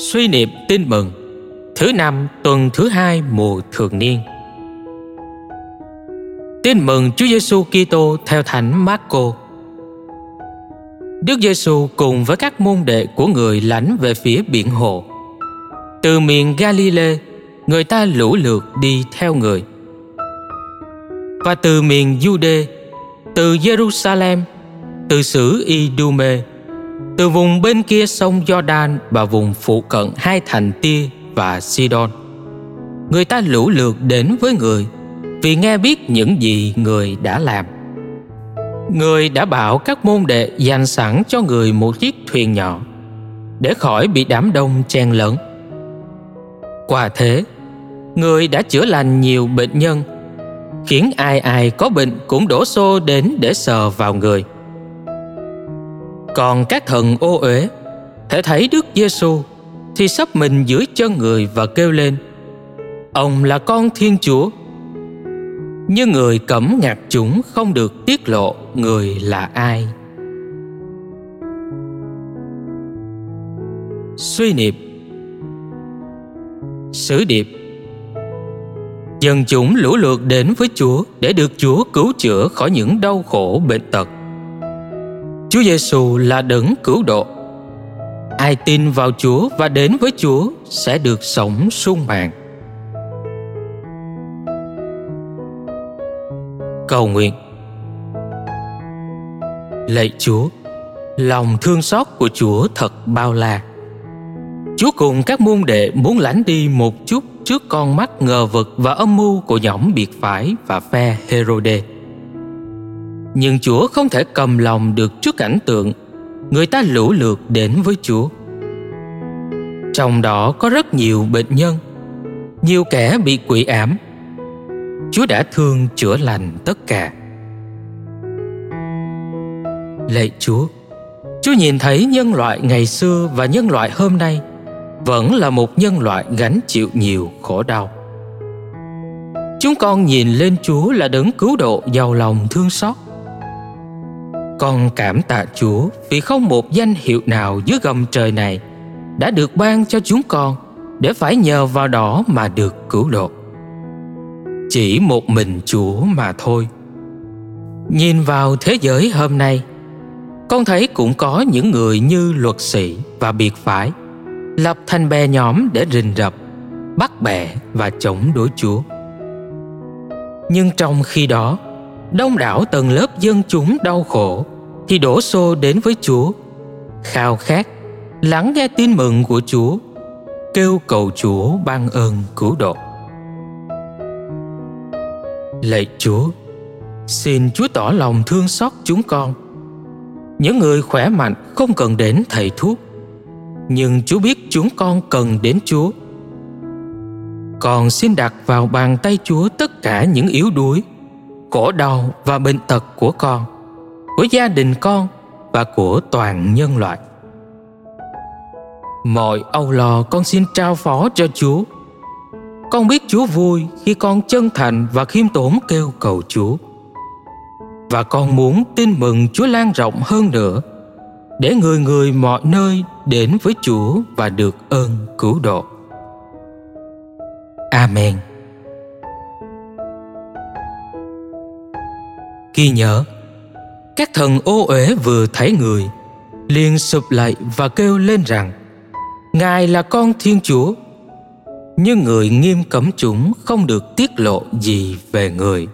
Suy niệm tin mừng Thứ năm tuần thứ hai mùa thường niên Tin mừng Chúa Giêsu Kitô theo Thánh Marco. Đức Giêsu cùng với các môn đệ của người lãnh về phía biển hồ. Từ miền Galile, người ta lũ lượt đi theo người. Và từ miền Jude, từ Jerusalem, từ xứ Idume, từ vùng bên kia sông Jordan và vùng phụ cận hai thành Tia và Sidon. Người ta lũ lượt đến với người vì nghe biết những gì người đã làm. Người đã bảo các môn đệ dành sẵn cho người một chiếc thuyền nhỏ để khỏi bị đám đông chen lấn. Qua thế, người đã chữa lành nhiều bệnh nhân, khiến ai ai có bệnh cũng đổ xô đến để sờ vào người. Còn các thần ô uế thể thấy Đức Giêsu thì sắp mình dưới chân người và kêu lên: Ông là con Thiên Chúa. Nhưng người cấm ngạc chúng không được tiết lộ người là ai. Suy niệm Sử điệp Dân chúng lũ lượt đến với Chúa để được Chúa cứu chữa khỏi những đau khổ bệnh tật. Chúa Giêsu là đấng cứu độ. Ai tin vào Chúa và đến với Chúa sẽ được sống sung mãn. Cầu nguyện Lạy Chúa, lòng thương xót của Chúa thật bao la. Chúa cùng các môn đệ muốn lánh đi một chút trước con mắt ngờ vực và âm mưu của nhóm biệt phái và phe Herode nhưng Chúa không thể cầm lòng được trước cảnh tượng người ta lũ lượt đến với Chúa. Trong đó có rất nhiều bệnh nhân, nhiều kẻ bị quỷ ám. Chúa đã thương chữa lành tất cả. Lạy Chúa, Chúa nhìn thấy nhân loại ngày xưa và nhân loại hôm nay vẫn là một nhân loại gánh chịu nhiều khổ đau. Chúng con nhìn lên Chúa là đấng cứu độ giàu lòng thương xót con cảm tạ Chúa vì không một danh hiệu nào dưới gầm trời này đã được ban cho chúng con để phải nhờ vào đó mà được cứu độ. Chỉ một mình Chúa mà thôi. Nhìn vào thế giới hôm nay, con thấy cũng có những người như luật sĩ và biệt phái lập thành bè nhóm để rình rập, bắt bẻ và chống đối Chúa. Nhưng trong khi đó, đông đảo tầng lớp dân chúng đau khổ thì đổ xô đến với Chúa, khao khát lắng nghe tin mừng của Chúa, kêu cầu Chúa ban ơn cứu độ. Lạy Chúa, xin Chúa tỏ lòng thương xót chúng con. Những người khỏe mạnh không cần đến thầy thuốc, nhưng Chúa biết chúng con cần đến Chúa. Con xin đặt vào bàn tay Chúa tất cả những yếu đuối, khổ đau và bệnh tật của con của gia đình con và của toàn nhân loại. Mọi âu lo con xin trao phó cho chúa. Con biết chúa vui khi con chân thành và khiêm tốn kêu cầu chúa. Và con muốn tin mừng chúa lan rộng hơn nữa, để người người mọi nơi đến với chúa và được ơn cứu độ. Amen. Ghi nhớ các thần ô uế vừa thấy người, liền sụp lại và kêu lên rằng, ngài là con thiên chúa. Nhưng người nghiêm cấm chúng không được tiết lộ gì về người.